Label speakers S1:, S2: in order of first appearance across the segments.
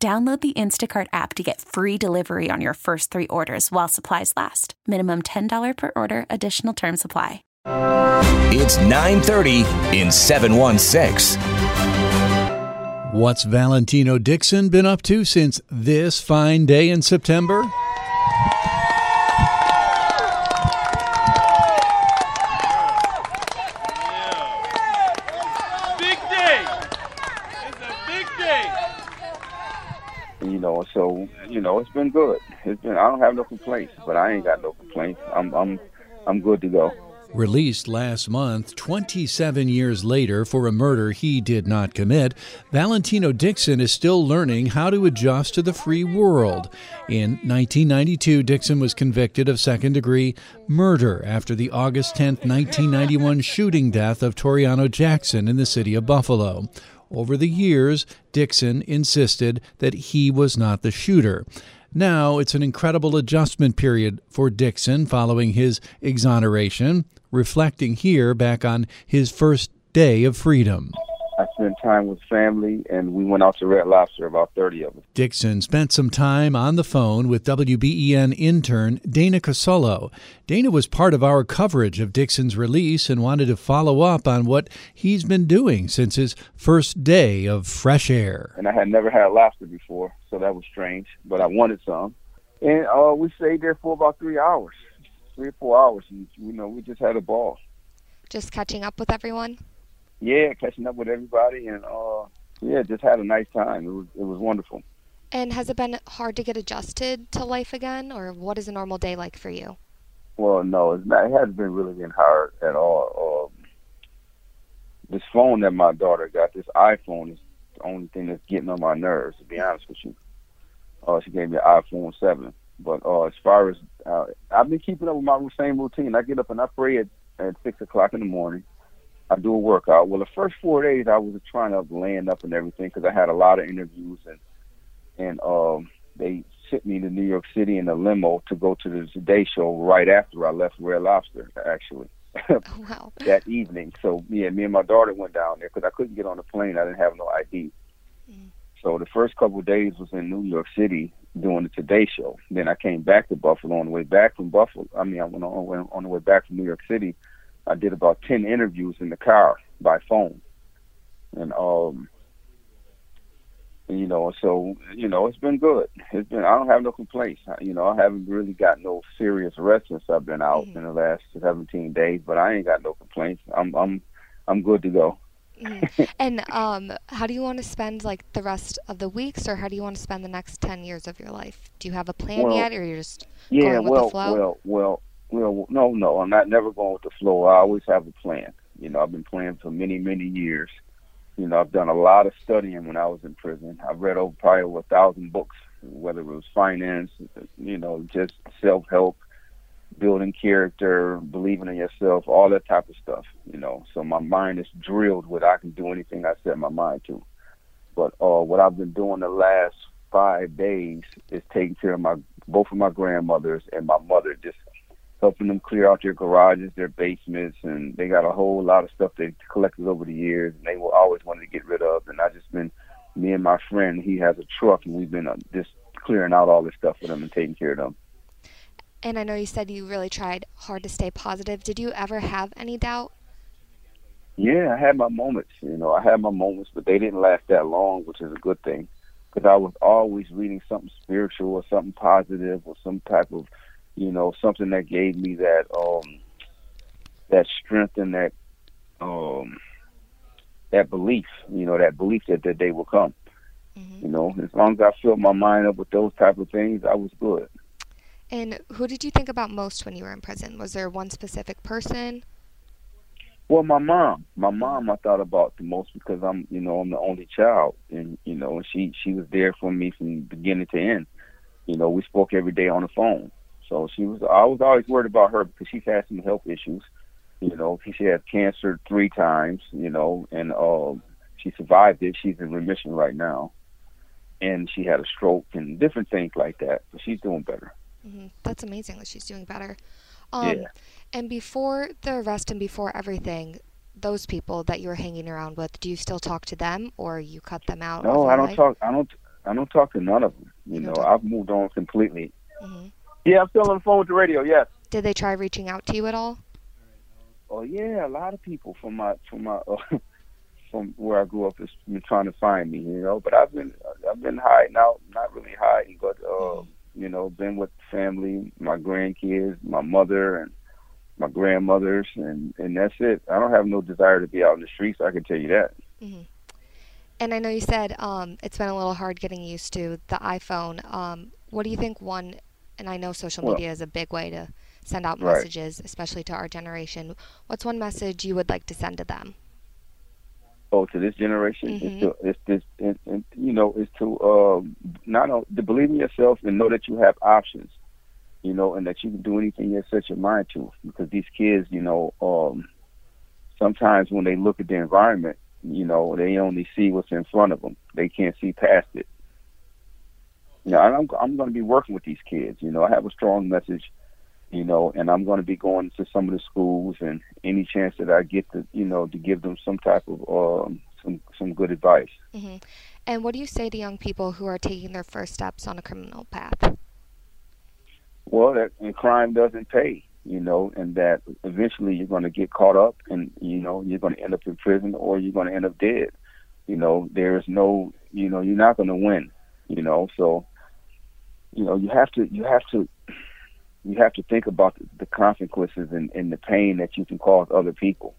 S1: Download the Instacart app to get free delivery on your first three orders while supplies last. Minimum $10 per order, additional term supply.
S2: It's 930 in 716.
S3: What's Valentino Dixon been up to since this fine day in September?
S4: you know. So you know, it's been good. It's been. I don't have no complaints, but I ain't got no complaints. I'm I'm I'm good to go.
S3: Released last month, 27 years later, for a murder he did not commit, Valentino Dixon is still learning how to adjust to the free world. In 1992, Dixon was convicted of second degree murder after the August 10, 1991 shooting death of Toriano Jackson in the city of Buffalo. Over the years, Dixon insisted that he was not the shooter. Now it's an incredible adjustment period for Dixon following his exoneration, reflecting here back on his first day of freedom.
S4: I spent time with family, and we went out to Red Lobster, about 30 of us.
S3: Dixon spent some time on the phone with WBEN intern Dana Casolo. Dana was part of our coverage of Dixon's release and wanted to follow up on what he's been doing since his first day of fresh air.
S4: And I had never had lobster before, so that was strange, but I wanted some. And uh, we stayed there for about three hours, three or four hours. And, you know, we just had a ball.
S5: Just catching up with everyone?
S4: Yeah, catching up with everybody, and uh, yeah, just had a nice time. It was it was wonderful.
S5: And has it been hard to get adjusted to life again, or what is a normal day like for you?
S4: Well, no, it's not, it hasn't been really been hard at all. Um, this phone that my daughter got, this iPhone, is the only thing that's getting on my nerves. To be honest with you, uh, she gave me an iPhone seven. But uh, as far as uh, I've been keeping up with my same routine. I get up and I pray at, at six o'clock in the morning. I do a workout. Well, the first four days I was trying to land up and everything because I had a lot of interviews and and um, they sent me to New York City in a limo to go to the Today Show right after I left Red Lobster, actually.
S5: Oh, wow.
S4: that evening. So yeah, me and my daughter went down there because I couldn't get on the plane. I didn't have no ID. Mm. So the first couple of days was in New York City doing the Today Show. Then I came back to Buffalo on the way back from Buffalo. I mean, I went on, on the way back from New York City I did about ten interviews in the car by phone, and um, you know, so you know, it's been good. It's been I don't have no complaints. You know, I haven't really got no serious rest since I've been out mm-hmm. in the last 17 days, but I ain't got no complaints. I'm I'm I'm good to go.
S5: mm-hmm. And um, how do you want to spend like the rest of the weeks, or how do you want to spend the next 10 years of your life? Do you have a plan
S4: well,
S5: yet, or you're just
S4: yeah,
S5: going with
S4: well,
S5: the flow?
S4: well, well, well, no, no, I'm not never going with the flow. I always have a plan. You know, I've been playing for many, many years. You know, I've done a lot of studying when I was in prison. I've read over probably over a thousand books, whether it was finance, you know, just self help, building character, believing in yourself, all that type of stuff. You know, so my mind is drilled with I can do anything I set my mind to. But uh, what I've been doing the last five days is taking care of my both of my grandmothers and my mother. Just helping them clear out their garages, their basements, and they got a whole lot of stuff they collected over the years, and they were always wanted to get rid of. And I just been me and my friend, he has a truck, and we've been uh, just clearing out all this stuff for them and taking care of them.
S5: And I know you said you really tried hard to stay positive. Did you ever have any doubt?
S4: Yeah, I had my moments. You know, I had my moments, but they didn't last that long, which is a good thing, because I was always reading something spiritual or something positive or some type of you know, something that gave me that um that strength and that um that belief, you know, that belief that that day will come. Mm-hmm. You know, as long as I filled my mind up with those type of things, I was good.
S5: And who did you think about most when you were in prison? Was there one specific person?
S4: Well, my mom, my mom, I thought about the most because I'm, you know, I'm the only child, and you know, she she was there for me from beginning to end. You know, we spoke every day on the phone, so she was. I was always worried about her because she's had some health issues. You know, she had cancer three times. You know, and uh, she survived it. She's in remission right now, and she had a stroke and different things like that. But she's doing better.
S5: Mm-hmm. That's amazing that she's doing better. Um,
S4: yeah.
S5: And before the arrest and before everything, those people that you were hanging around with, do you still talk to them or you cut them out?
S4: No, I don't life? talk. I don't. I don't talk to none of them. You, you know, I've moved on completely. Mm-hmm. Yeah, I'm still on the phone with the radio. Yes.
S5: Did they try reaching out to you at all?
S4: Oh yeah, a lot of people from my from my uh, from where I grew up has been trying to find me. You know, but I've been I've been hiding out, not really hiding, but uh, you know, been with family, my grandkids, my mother, and my grandmothers, and and that's it. I don't have no desire to be out in the streets. I can tell you that.
S5: Mm-hmm. And I know you said um, it's been a little hard getting used to the iPhone. Um, what do you think? One, and I know social media well, is a big way to send out messages, right. especially to our generation. What's one message you would like to send to them?
S4: Oh, to this generation, mm-hmm. it's to, it's this, and, and, you know, it's to um, not only to believe in yourself and know that you have options you know, and that you can do anything you set your mind to. Because these kids, you know, um, sometimes when they look at the environment, you know, they only see what's in front of them. They can't see past it. You know, I'm I'm going to be working with these kids. You know, I have a strong message. You know, and I'm going to be going to some of the schools and any chance that I get to, you know, to give them some type of um, some some good advice.
S5: Mm-hmm. And what do you say to young people who are taking their first steps on a criminal path?
S4: Well, that and crime doesn't pay, you know, and that eventually you're going to get caught up, and you know you're going to end up in prison or you're going to end up dead. You know, there is no, you know, you're not going to win. You know, so you know you have to you have to you have to think about the, consequences and, and the pain that you can cause other people.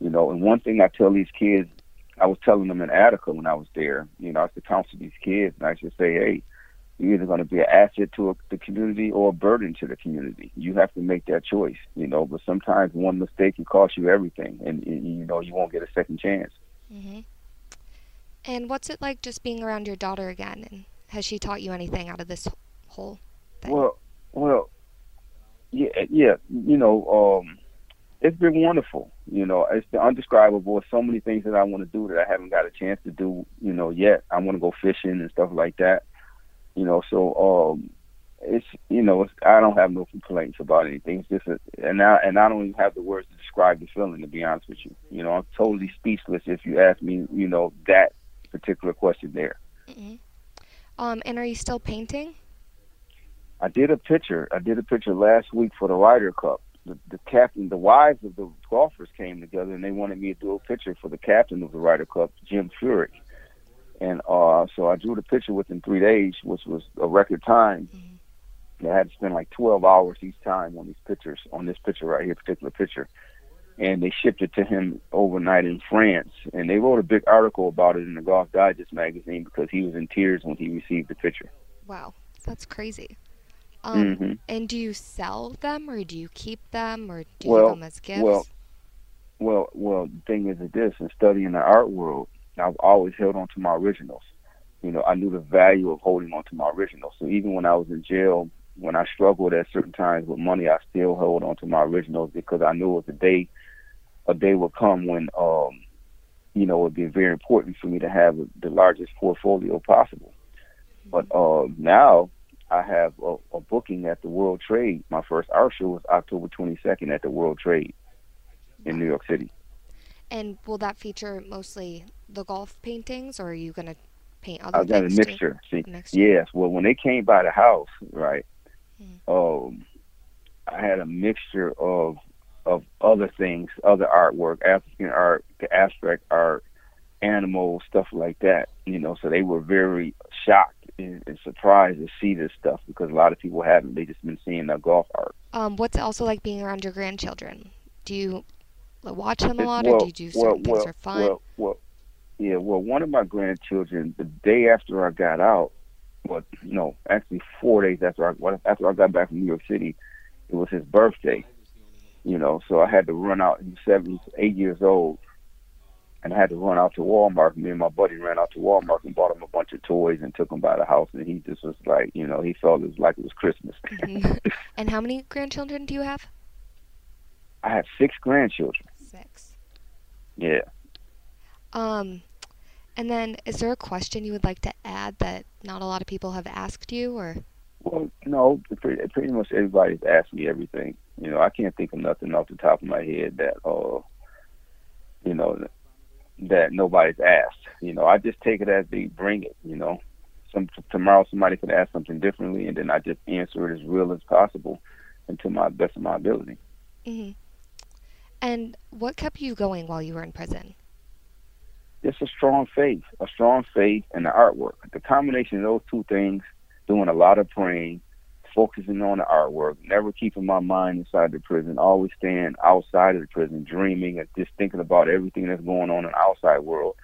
S4: You know, and one thing I tell these kids, I was telling them in Attica when I was there. You know, I used to counsel these kids, and I should say, hey you're either going to be an asset to a, the community or a burden to the community. You have to make that choice, you know. But sometimes one mistake can cost you everything, and, and you know you won't get a second chance.
S5: Mm-hmm. And what's it like just being around your daughter again? And has she taught you anything out of this whole thing?
S4: Well, well, yeah, yeah. You know, um, it's been wonderful. You know, it's been undescribable. So many things that I want to do that I haven't got a chance to do. You know, yet. I want to go fishing and stuff like that. You know, so um, it's you know it's, I don't have no complaints about anything. It's just a, and I and I don't even have the words to describe the feeling. To be honest with you, you know I'm totally speechless if you ask me. You know that particular question there.
S5: Mm-hmm. Um, and are you still painting?
S4: I did a picture. I did a picture last week for the Ryder Cup. The, the captain, the wives of the golfers came together, and they wanted me to do a picture for the captain of the Ryder Cup, Jim Furyk. And uh, so I drew the picture within three days, which was a record time. Mm-hmm. I had to spend like 12 hours each time on these pictures, on this picture right here, particular picture. And they shipped it to him overnight in France. And they wrote a big article about it in the Golf Digest magazine because he was in tears when he received the picture.
S5: Wow, that's crazy. Um, mm-hmm. And do you sell them, or do you keep them, or do you well, give them as gifts?
S4: Well, well, well. The thing is, that this in studying the art world, I've always held on to my originals. You know, I knew the value of holding on to my originals. So even when I was in jail, when I struggled at certain times with money, I still held on to my originals because I knew it was a day, a day would come when, um, you know, it would be very important for me to have the largest portfolio possible. But uh, now I have a, a booking at the World Trade. My first art show was October 22nd at the World Trade in New York City.
S5: And will that feature mostly the golf paintings, or are you going to paint other
S4: I've
S5: got
S4: a mixture. See, mixture? yes. Well, when they came by the house, right, hmm. um, I had a mixture of of other things, other artwork, African art, abstract art, animals, stuff like that. You know, so they were very shocked and, and, surprised to see this stuff because a lot of people haven't. They just been seeing the golf art.
S5: Um, what's also like being around your grandchildren? Do you watch them a lot, well, or do you do certain well, things
S4: well,
S5: for fun?
S4: Well, well, yeah. Well, one of my grandchildren, the day after I got out, well, no, actually four days after I after I got back from New York City, it was his birthday, You know, so I had to run out. He's seven, eight years old, and I had to run out to Walmart. Me and my buddy ran out to Walmart and bought him a bunch of toys and took him by the house. And he just was like, you know, he felt it was like it was Christmas.
S5: Mm-hmm. and how many grandchildren do you have?
S4: I have six grandchildren.
S5: Six.
S4: Yeah.
S5: Um, and then is there a question you would like to add that not a lot of people have asked you, or?
S4: Well, no, pretty, pretty much everybody's asked me everything. You know, I can't think of nothing off the top of my head that, uh, you know, that nobody's asked. You know, I just take it as they bring it. You know, some tomorrow somebody could ask something differently, and then I just answer it as real as possible, and to my best of my ability.
S5: Mm-hmm. And what kept you going while you were in prison?
S4: Just a strong faith, a strong faith, and the artwork. The combination of those two things, doing a lot of praying, focusing on the artwork, never keeping my mind inside the prison, always staying outside of the prison, dreaming and just thinking about everything that's going on in the outside world,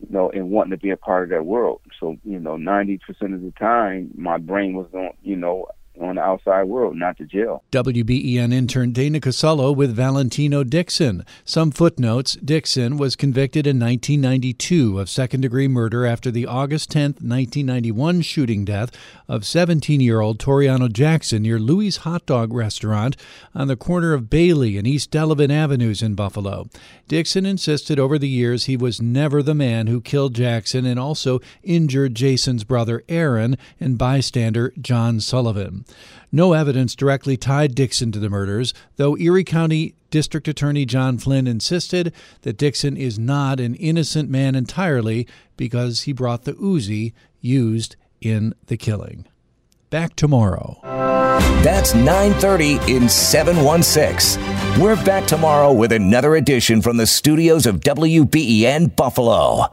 S4: you know, and wanting to be a part of that world. So, you know, 90% of the time, my brain was on, you know, on the outside world, not the jail.
S3: WBEN intern Dana Casello with Valentino Dixon. Some footnotes Dixon was convicted in 1992 of second degree murder after the August 10, 1991 shooting death of 17 year old Toriano Jackson near Louis' Hot Dog Restaurant on the corner of Bailey and East Delavan Avenues in Buffalo. Dixon insisted over the years he was never the man who killed Jackson and also injured Jason's brother Aaron and bystander John Sullivan. No evidence directly tied Dixon to the murders, though Erie County District Attorney John Flynn insisted that Dixon is not an innocent man entirely because he brought the Uzi used in the killing. Back tomorrow.
S2: That's 9:30 in 716. We're back tomorrow with another edition from the studios of WBEN Buffalo.